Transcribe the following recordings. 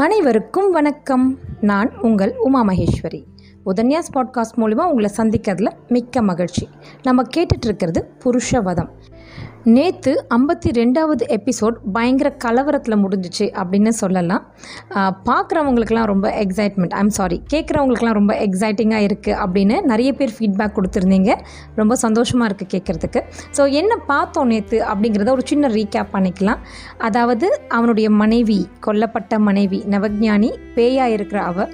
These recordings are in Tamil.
அனைவருக்கும் வணக்கம். நான் உங்கள் உமா மகேஸ்வரி. உதன்யாஸ் பாட்காஸ்ட் மூலிமா உங்களை சந்திக்கிறதுல மிக்க மகிழ்ச்சி. நம்ம கேட்டுட்ருக்கிறது புருஷவதம். நேற்று ஐம்பத்தி ரெண்டாவது எபிசோட் பயங்கர கலவரத்தில் முடிஞ்சிச்சு அப்படின்னு சொல்லலாம். பார்க்குறவங்களுக்குலாம் ரொம்ப எக்ஸைட்மெண்ட் ஐம் சாரி கேட்குறவங்களுக்குலாம் ரொம்ப எக்ஸைட்டிங்காக இருக்குது அப்படின்னு நிறைய பேர் ஃபீட்பேக் கொடுத்துருந்தீங்க. ரொம்ப சந்தோஷமாக இருக்குது கேட்குறதுக்கு. ஸோ என்ன பார்த்தோம் நேற்று அப்படிங்கிறத ஒரு சின்ன ரீகேப் பண்ணிக்கலாம். அதாவது அவனுடைய மனைவி கொல்லப்பட்ட மனைவி நவஜானி பேயாக இருக்கிற அவள்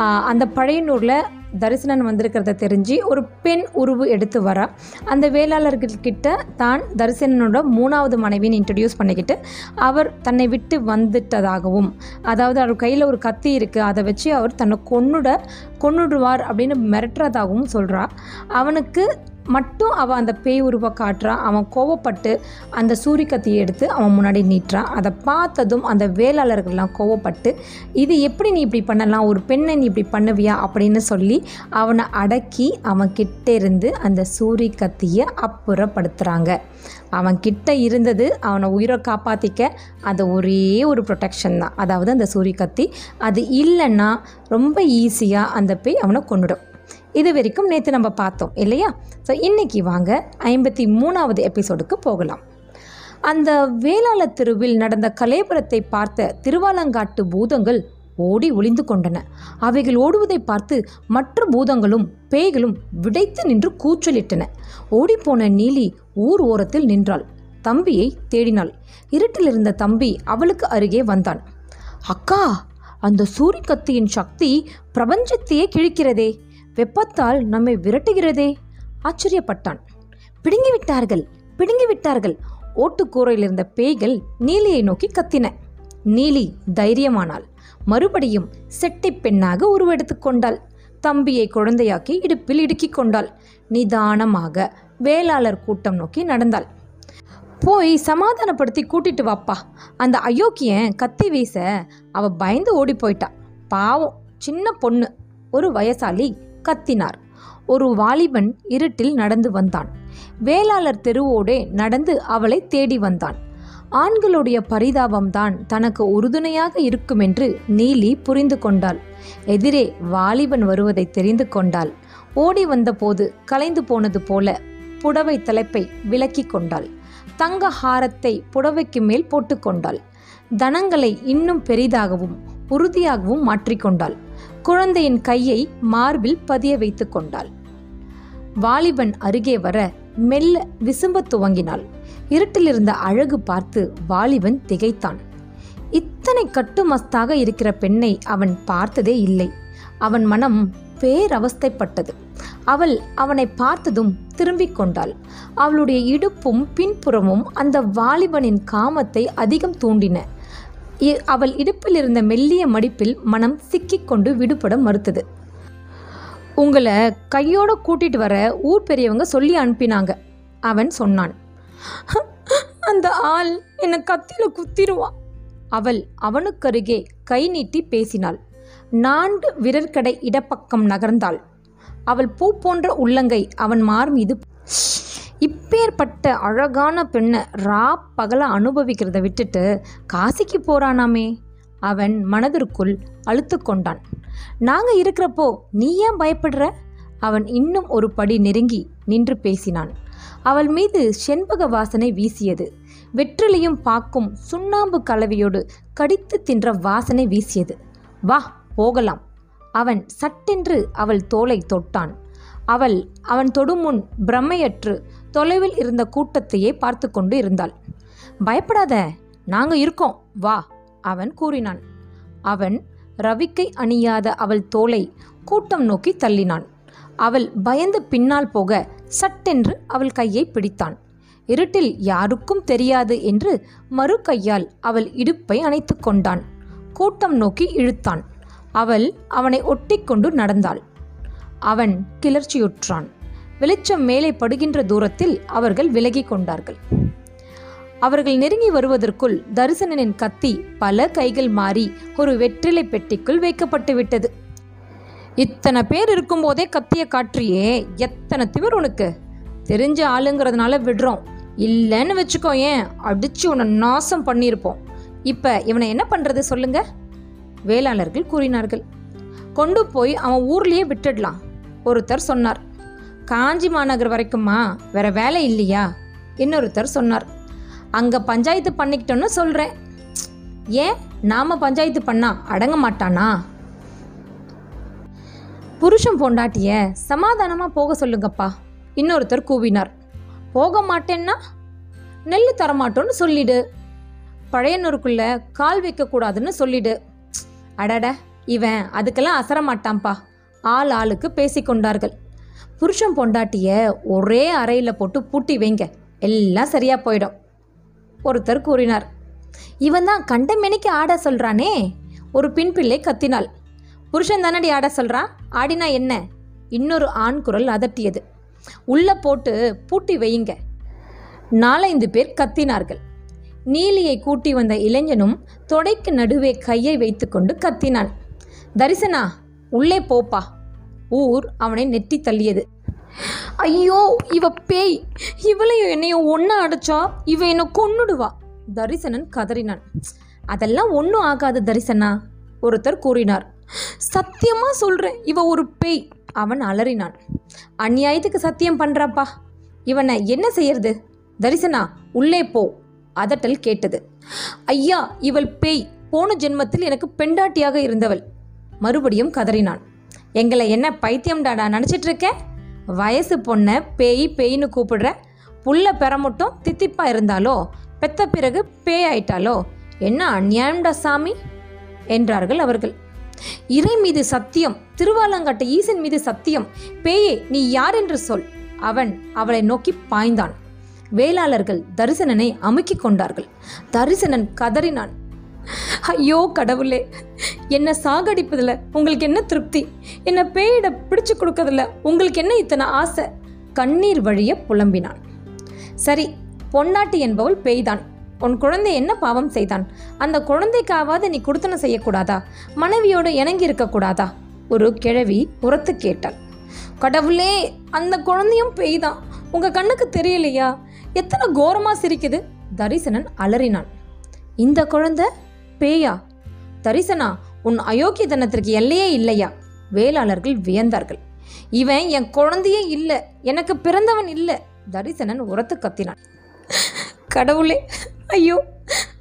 அந்த பழையனூரில் தரிசனன் வந்திருக்கிறத தெரிஞ்சு ஒரு பெண் உருவு எடுத்து வரா. அந்த வேளாளர்கள்கிட்ட தான் தரிசனனோட மூணாவது மனைவின்னு இன்ட்ரடியூஸ் பண்ணிக்கிட்டு அவர் தன்னை விட்டு வந்துட்டதாகவும் அதாவது அவர் கையில் ஒரு கத்தி இருக்குது அதை வச்சு அவர் தன்னை கொன்னுட கொன்னுடுவார் அப்படின்னு மிரட்டுறதாகவும் சொல்கிறா அவனுக்கு மட்டும் அவன் அந்த பேய் உருவ காட்டுறான் அவன் கோவப்பட்டு அந்த சூரிய கத்தியை எடுத்து அவன் முன்னாடி நீட்டுறான் அதை பார்த்ததும் அந்த வேளாளர்கள்லாம் கோவப்பட்டு இது எப்படி நீ இப்படி பண்ணலாம்? ஒரு பெண்ணை நீ இப்படி பண்ணுவியா? அப்படின்னு சொல்லி அவனை அடக்கி அவன் கிட்டே இருந்து அந்த சூரிய கத்தியை அப்புறப்படுத்துகிறாங்க அவன் கிட்ட இருந்தது அவனை உயிரை காப்பாற்றிக்க அது ஒரே ஒரு ப்ரொடெக்ஷன் தான். அதாவது அந்த சூரிய கத்தி அது இல்லைன்னா ரொம்ப ஈஸியாக அந்த பேய் அவனை கொண்டுடும் இது வரைக்கும் நேற்று நம்ம பார்த்தோம் இல்லையா? ஸோ இன்னைக்கு வாங்க ஐம்பத்தி மூணாவது எபிசோடுக்கு போகலாம். அந்த வேளாள திருவில் நடந்த கலேபுரத்தை பார்த்த திருவாலங்காட்டு பூதங்கள் ஓடி ஒளிந்து கொண்டன. அவைகள் ஓடுவதை பார்த்து மற்ற பூதங்களும் பேய்களும் விடைத்து நின்று கூச்சலிட்டன. ஓடிப்போன நீலி ஊர் ஓரத்தில் நின்றாள். தம்பியை தேடினாள். இருட்டில் இருந்த தம்பி அவளுக்கு அருகே வந்தான். அக்கா அந்த சூரிய கத்தியின் சக்தி பிரபஞ்சத்தையே கிழிக்கிறதே. வெப்பத்தால் நம்மை விரட்டுகிறதே? ஆச்சரியப்பட்டான். பிடுங்கி விட்டார்கள் பிடுங்கி விட்டார்கள் ஓட்டுக்கூரையில் இருந்த பேய்கள் நீலியை நோக்கி கத்தின. நீலி தைரியமானாள். மறுபடியும் செட்டை பெண்ணாக உருவெடுத்து கொண்டாள். தம்பியை குழந்தையாக்கி இடுப்பில் இடுக்கிக் கொண்டாள். நிதானமாக வேளாளர் கூட்டம் நோக்கி நடந்தாள். போய் சமாதானப்படுத்தி கூட்டிட்டு வாப்பா. அந்த அயோக்கியன் கத்தி வீச அவ பயந்து ஓடி போயிட்டா. பாவம் சின்ன பொண்ணு. ஒரு வயசாளி கத்தினார். ஒரு வாலிபன் இருட்டில் நடந்து வந்தான். வேளாளர் தெருவோடே நடந்து அவளை தேடி வந்தான். ஆண்களுடைய பரிதாபம்தான் தனக்கு உறுதுணையாக இருக்கும் என்று நீலி புரிந்து கொண்டாள். எதிரே வாலிபன் வருவதை தெரிந்து கொண்டாள். ஓடி வந்தபோது கலைந்து போனது போல புடவை தலைப்பை விலக்கி கொண்டாள். தங்க ஹாரத்தை புடவைக்கு மேல் போட்டுக்கொண்டாள் தனங்களை இன்னும் பெரிதாகவும் உறுதியாகவும் மாற்றிக்கொண்டாள் குழந்தையின் கையை மார்பில் பதிய வைத்து கொண்டாள். வாலிபன் அருகே வர மெல்ல விசும்பத் துவங்கினாள். இருட்டில் இருந்த அழகு பார்த்து வாலிபன் திகைத்தான். இத்தனை கட்டுமஸ்தாக இருக்கிற பெண்ணை அவன் பார்த்ததே இல்லை. அவன் மனம் பேரவஸ்தைப்பட்டது. அவள் அவனை பார்த்ததும் திரும்பிக் கொண்டாள். அவளுடைய இடுப்பும் பின்புறமும் அந்த வாலிபனின் காமத்தை அதிகம் தூண்டின. அவள் இடுப்பில் இருந்த மெல்லிய மடிப்பில் மனம் சிக்கிக்கொண்டு விடுபட மறுத்தது. உங்களை கையோட கூட்டிட்டு வர ஊர் பெரியவங்க சொல்லி அனுப்பினாங்க அவன் சொன்னான். அந்த ஆள் என்னை கத்தியில குத்திடுவான் அவள் அவனுக்கருகே கை நீட்டி பேசினாள். நான்கு விரற்கடை இடப்பக்கம் நகர்ந்தாள். அவள் பூ போன்ற உள்ளங்கை அவன் மார் மீது இப்பேற்பட்ட அழகான பெண்ணை ரா பகல அனுபவிக்கிறத விட்டுட்டு காசிக்கு போறானாமே. அவன் மனதிற்குள் அழுத்து கொண்டான். நாங்கள் இருக்கிறப்போ நீ ஏன் பயப்படுற? அவன் இன்னும் ஒரு படி நெருங்கி நின்று பேசினான். அவள் மீது செண்பக வாசனை வீசியது. வெற்றிலையும் பாக்கும் சுண்ணாம்பு கலவையோடு கடித்து தின்ற வாசனை வீசியது. வா போகலாம். அவன் சட்டென்று அவள் தோலை தொட்டான். அவள் அவன் தொடுமுன் பிரம்மையற்று தொலைவில் இருந்த கூட்டத்தையே பார்த்து கொண்டு இருந்தாள். பயப்படாத நாங்க இருக்கோம். வா அவன் கூறினான். அவன் ரவிக்கை அணியாத அவள் தோலை கூட்டம் நோக்கி தள்ளினான். அவள் பயந்து பின்னால் போக சட்டென்று அவள் கையை பிடித்தான். இருட்டில் யாருக்கும் தெரியாது என்று மறு கையால் அவள் இடுப்பை அணைத்து கொண்டான். கூட்டம் நோக்கி இழுத்தான். அவள் அவனை ஒட்டிக்கொண்டு நடந்தாள். அவன் கிளர்ச்சியுற்றான். வெளிச்சம் மேலே படுகின்ற தூரத்தில் அவர்கள் விலகிக் கொண்டார்கள். அவர்கள் நெருங்கி வருவதற்குள் தரிசனனின் கத்தி பல கைகள் மாறி ஒரு வெற்றிலை பெட்டிக்குள் வைக்கப்பட்டு விட்டது. இத்தனை பேர் இருக்கும்போதே கத்திய காற்றியே எத்தனை திமிர் உனக்கு? தெரிஞ்ச ஆளுங்கிறதுனால விடுறோம். இல்லைன்னு வச்சுக்கோ ஏன் அடிச்சு உன்னை நாசம் பண்ணியிருப்போம். இப்போ இவனை என்ன பண்ணுறது சொல்லுங்க? வேளாளர்கள் கூறினார்கள். கொண்டு போய் அவன் ஊர்லயே விட்டுடலாம். ஒருத்தர் சொன்னார். காஞ்சி மாநகர் வரைக்குமா வேற வேலை இல்லையா? இன்னொருத்தர் சொன்னார். அங்கே பஞ்சாயத்து பண்ணிக்கிட்டோன்னு சொல்கிறேன் ஏன்? நாம் பஞ்சாயத்து பண்ணா அடங்க மாட்டானா? புருஷன் பொண்டாட்டிய சமாதானமாக போக சொல்லுங்கப்பா. இன்னொருத்தர் கூவினார். போக மாட்டேன்னா? நெல் தரமாட்டோன்னு சொல்லிடு. பழையனூருக்குள்ளே கால் வைக்கக்கூடாதுன்னு சொல்லிடு. அடட இவன் அதுக்கெல்லாம் அசரமாட்டான்ப்பா ஆள் ஆளுக்கு பேசிக்கொண்டார்கள் புருஷன் பொண்டாட்டிய ஒரே அறையில் போட்டு பூட்டி வைங்க. எல்லாம் சரியா போயிடும். ஒருத்தர் கூறினார் இவன் தான் கண்டமெனிக்கு ஆட சொல்றானே? ஒரு பின்பிள்ளை கத்தினாள் புருஷன் தானடி ஆட சொல்றான் ஆடினா என்ன? இன்னொரு ஆண் குரல் அதட்டியது உள்ள போட்டு பூட்டி வையுங்க நாலைந்து பேர் கத்தினார்கள். நீலியை கூட்டி வந்த இளைஞனும் தொடைக்கு நடுவே கையை வைத்துக்கொண்டு கத்தினான் தரிசனா உள்ளே போப்பா. ஊர் அவனை நெட்டி தள்ளியது. ஐயோ இவ பேய். இவளையும் என்னையும் ஒன்னா அடிச்சா இவ என்னை கொன்னுடுவா. தரிசனன் கதறினான். அதெல்லாம் ஒன்றும் ஆகாது தரிசனா ஒருத்தர் கூறினார். சத்தியமா சொல்றேன் இவ ஒரு பேய் அவன் அலறினான். அநியாயத்துக்கு சத்தியம் பண்றாப்பா. இவனை என்ன செய்யறது? தரிசனா உள்ளே போ அதட்டல் கேட்டது. ஐயா இவள் பேய். போன ஜென்மத்தில் எனக்கு பெண்டாட்டியாக இருந்தவள். மறுபடியும் கதறினான். எங்களை என்ன பைத்தியம்டாடா நினச்சிட்டு இருக்க வயசு பொண்ணை பேய் பேய்னு கூப்பிடுற? புள்ள பெற மட்டும் தித்திப்பா இருந்தாலோ? பெத்த பிறகு பேய் ஆயிட்டாலோ? என்ன அந்நியாயம்டா சாமி? என்றார்கள் அவர்கள். இறை மீது சத்தியம் திருவாலங்காட்டு ஈசன் மீது சத்தியம் பேயே நீ யார் என்று சொல். அவன் அவளை நோக்கி பாய்ந்தான். வேளாளர்கள் தரிசனனை அமுக்கிக் கொண்டார்கள். தரிசனன் கதறினான். ஐயோ கடவுளே என்னை சாகடிப்பதில் உங்களுக்கு என்ன திருப்தி? என்னை பேயிட பிடிச்சு கொடுக்கறதில்ல உங்களுக்கு என்ன இத்தனை ஆசை? கண்ணீர் வழிய புலம்பினான் சரி பொன்னாட்டி என்பவள் பேய்தான். உன் குழந்தை என்ன பாவம் செய்தான்? அந்த குழந்தைக்காவது நீ கொடுத்தன செய்யக்கூடாதா? மனைவியோடு இணங்கி இருக்கக்கூடாதா ஒரு கிழவி உரத்து கேட்டாள். கடவுளே அந்த குழந்தையும் பெய்தான். உங்க கண்ணுக்கு தெரியலையா? எத்தனை கோரமா சிரிக்குது? தரிசனன் அலறினான். இந்த குழந்தை பேயா? தரிசனா உன் அயோக்கியத்தனத்திற்கு எல்லையே இல்லையா? வேளாளர்கள் வியந்தார்கள். இவன் என் குழந்தையே இல்லை எனக்கு பிறந்தவன் இல்லை தரிசனன் உரத்து கத்தினான். கடவுளே ஐயோ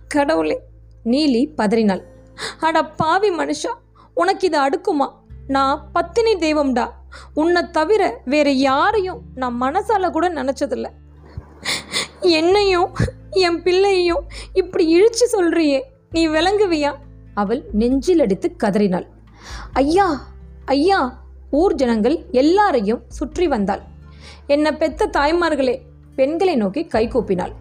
கடவுளே நீலி பதறினாள். அட பாவி மனுஷா உனக்கு இது அடுக்குமா? நான் பத்தினி தெய்வம்டா. உன்னை தவிர வேற யாரையும் நான் மனசால கூட நினைச்சதில்ல. என்னையும் என் பிள்ளையையும் இப்படி இழிச்சு சொல்றியே. நீ விளங்குவியா? அவள் நெஞ்சில் அடித்து கதறினாள். ஐயா ஐயா ஊர் ஜனங்கள் எல்லாரையும் சுற்றி வந்தாள். என்னை பெத்த தாய்மார்களே பெண்களை நோக்கி கை கூப்பினாள்.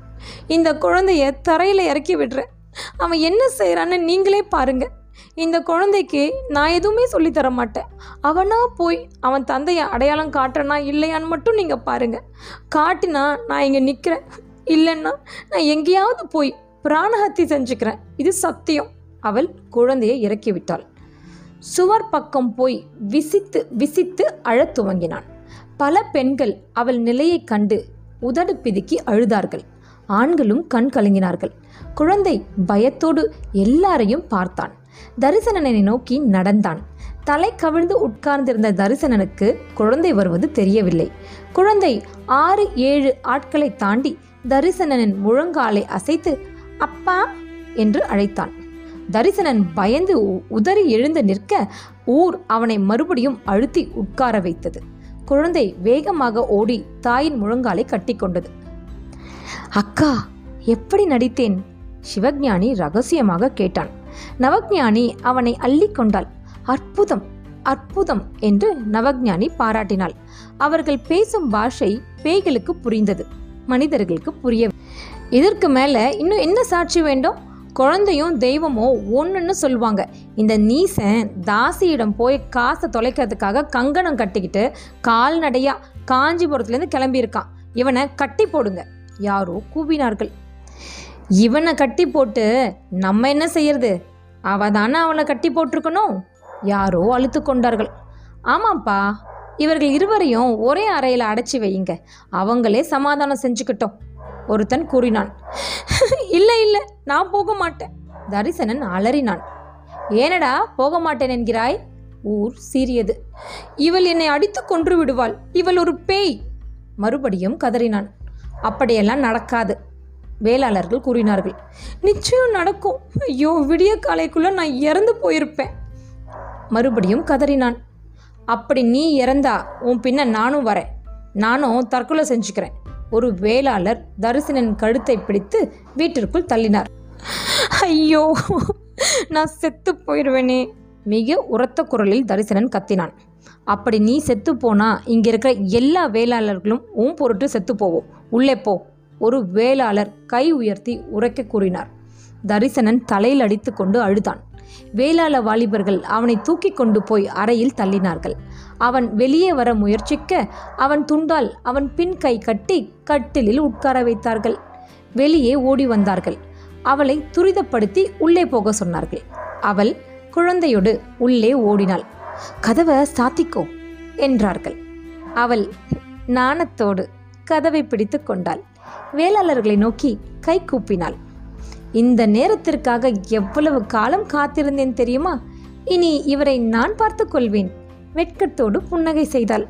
இந்த குழந்தைய தரையில் இறக்கி விடுறேன். அவன் என்ன செய்கிறான்னு நீங்களே பாருங்க. இந்த குழந்தைக்கு நான் எதுவுமே சொல்லித் தர மாட்டேன். அவனா போய் அவன் தந்தையை அடையாளம் காட்டுறனா இல்லையான்னு மட்டும் நீங்கள் பாருங்க. காட்டினா நான் இங்கே நிற்கிறேன் இல்லைன்னா நான் எங்கேயாவது போய் பிராணஹத்தி செஞ்சுக்கிறேன். இது சத்தியம். அவள் குழந்தையை இறக்கிவிட்டாள். சுவர் பக்கம் போய் விசித்து விசித்து அழத் துவங்கினான். பல பெண்கள் அவள் நிலையைக் கண்டு உதடு பிதுக்கி அழுதார்கள். ஆண்களும் கண் கலங்கினார்கள். குழந்தை பயத்தோடு எல்லாரையும் பார்த்தான். தரிசனனை நோக்கி நடந்தான். தலை கவிழ்ந்து உட்கார்ந்திருந்த தரிசனனுக்கு குழந்தை வருவது தெரியவில்லை. குழந்தை ஆறு ஏழு ஆட்களை தாண்டி தரிசனனின் முழங்காலை அசைத்து அப்பா என்று அழைத்தான். தரிசனன் பயந்து உதறி எழுந்து நிற்க ஊர் அவனை மறுபடியும் அழுத்தி உட்கார வைத்தது. குழந்தை வேகமாக ஓடி தாயின் முழங்காலை கட்டிக்கொண்டது அக்கா எப்படி நடித்தேன்? சிவஞானி ரகசியமாக கேட்டான். நவஞானி அவனை அள்ளிக்கொண்டாள் அற்புதம் அற்புதம் என்று நவஞானி பாராட்டினாள். அவர்கள் பேசும் பாஷை பேய்களுக்கு புரிந்தது. மனிதர்களுக்கு புரிய இதற்கு மேலே இன்னும் என்ன சாட்சி வேண்டும்? குழந்தையும் தெய்வமோ ஒன்றுன்னு சொல்லுவாங்க. இந்த நீசன் தாசியிடம் போய் காசை தொலைக்கிறதுக்காக கங்கணம் கட்டிக்கிட்டு கால்நடையாக காஞ்சிபுரத்துலேருந்து கிளம்பியிருக்கான். இவனை கட்டி போடுங்க. யாரோ கூவினார்கள். இவனை கட்டி போட்டு நம்ம என்ன செய்யறது? அவ தானே அவளை கட்டி போட்டிருக்கணும். யாரோ அழுத்து கொண்டார்கள். ஆமாப்பா இவர்கள் இருவரையும் ஒரே அறையில் அடைச்சி வையுங்க. அவங்களே சமாதானம் செஞ்சுக்கிட்டோம். ஒருத்தன் கூறினான் இல்லை இல்லை நான் போக மாட்டேன். தரிசனன் அலறினான் ஏனடா போக மாட்டேன் என்கிறாய்? ஊர் சீரியது இவள் என்னை அடித்து கொன்று விடுவாள் இவள் ஒரு பேய். மறுபடியும் கதறினான் அப்படியெல்லாம் நடக்காது வேளாளர்கள் கூறினார்கள் நிச்சயம் நடக்கும் ஐயோ விடிய காலைக்குள்ள நான் இறந்து போயிருப்பேன். மறுபடியும் கதறினான் அப்படி நீ இறந்தா உன் பின்ன நானும் வரேன் நானும் தற்கொலை செஞ்சுக்கிறேன் ஒரு வேளாளர் தரிசனன் கழுத்தை பிடித்து வீட்டிற்குள் தள்ளினார். ஐயோ நான் செத்து போயிடுவேனே மிக உரத்த குரலில் தரிசனன் கத்தினான். அப்படி நீ செத்து போனா இங்க இருக்கிற எல்லா வேளாளர்களும் உன் பொருட்டு செத்து போவோம். உள்ளே போ. ஒரு வேளாளர் கை உயர்த்தி உரைக்க கூறினார். தரிசனன் தலையில் அடித்து கொண்டு அழுதான். வேளாள வாலிபர்கள் அவனை தூக்கி கொண்டு போய் அறையில் தள்ளினார்கள். அவன் வெளியே வர முயற்சிக்க அவன் துண்டால் அவன் பின் கை கட்டி கட்டிலில் உட்கார வைத்தார்கள். வெளியே ஓடி வந்தார்கள். அவளை துரிதப்படுத்தி உள்ளே போக சொன்னார்கள். அவள் குழந்தையோடு உள்ளே ஓடினாள். கதவை சாத்திக்கோ என்றார்கள். அவள் நாணத்தோடு கதவை பிடித்து கொண்டாள். வேளாளர்களை நோக்கி கை கூப்பினாள். இந்த நேரத்திற்காக எவ்வளவு காலம் காத்திருந்தேன் தெரியுமா? இனி இவரை நான் பார்த்து கொள்வேன் வெட்கத்தோடு புன்னகை செய்தாள்.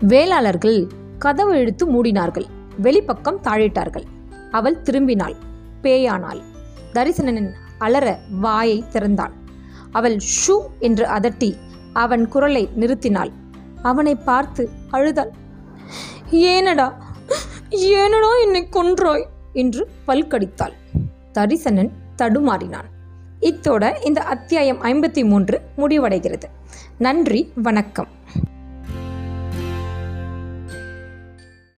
வேளாளர்கள் கதவு இழுத்து மூடினார்கள் வெளிப்பக்கம் தாழிட்டார்கள். அவள் திரும்பினாள் பேயானாள். தரிசனனின் அலற வாயை திறந்தாள். அவள் ஷூ என்று அதட்டி அவன் குரலை நிறுத்தினாள். அவனை பார்த்து அழுதாள். ஏனடா ஏனடா என்னை கொன்றாய்? என்று பல்கடித்தாள். தரிசனன் தடுமாறினான். இத்தோட இந்த அத்தியாயம் ஐம்பத்தி மூன்று முடிவடைகிறது. நன்றி வணக்கம்.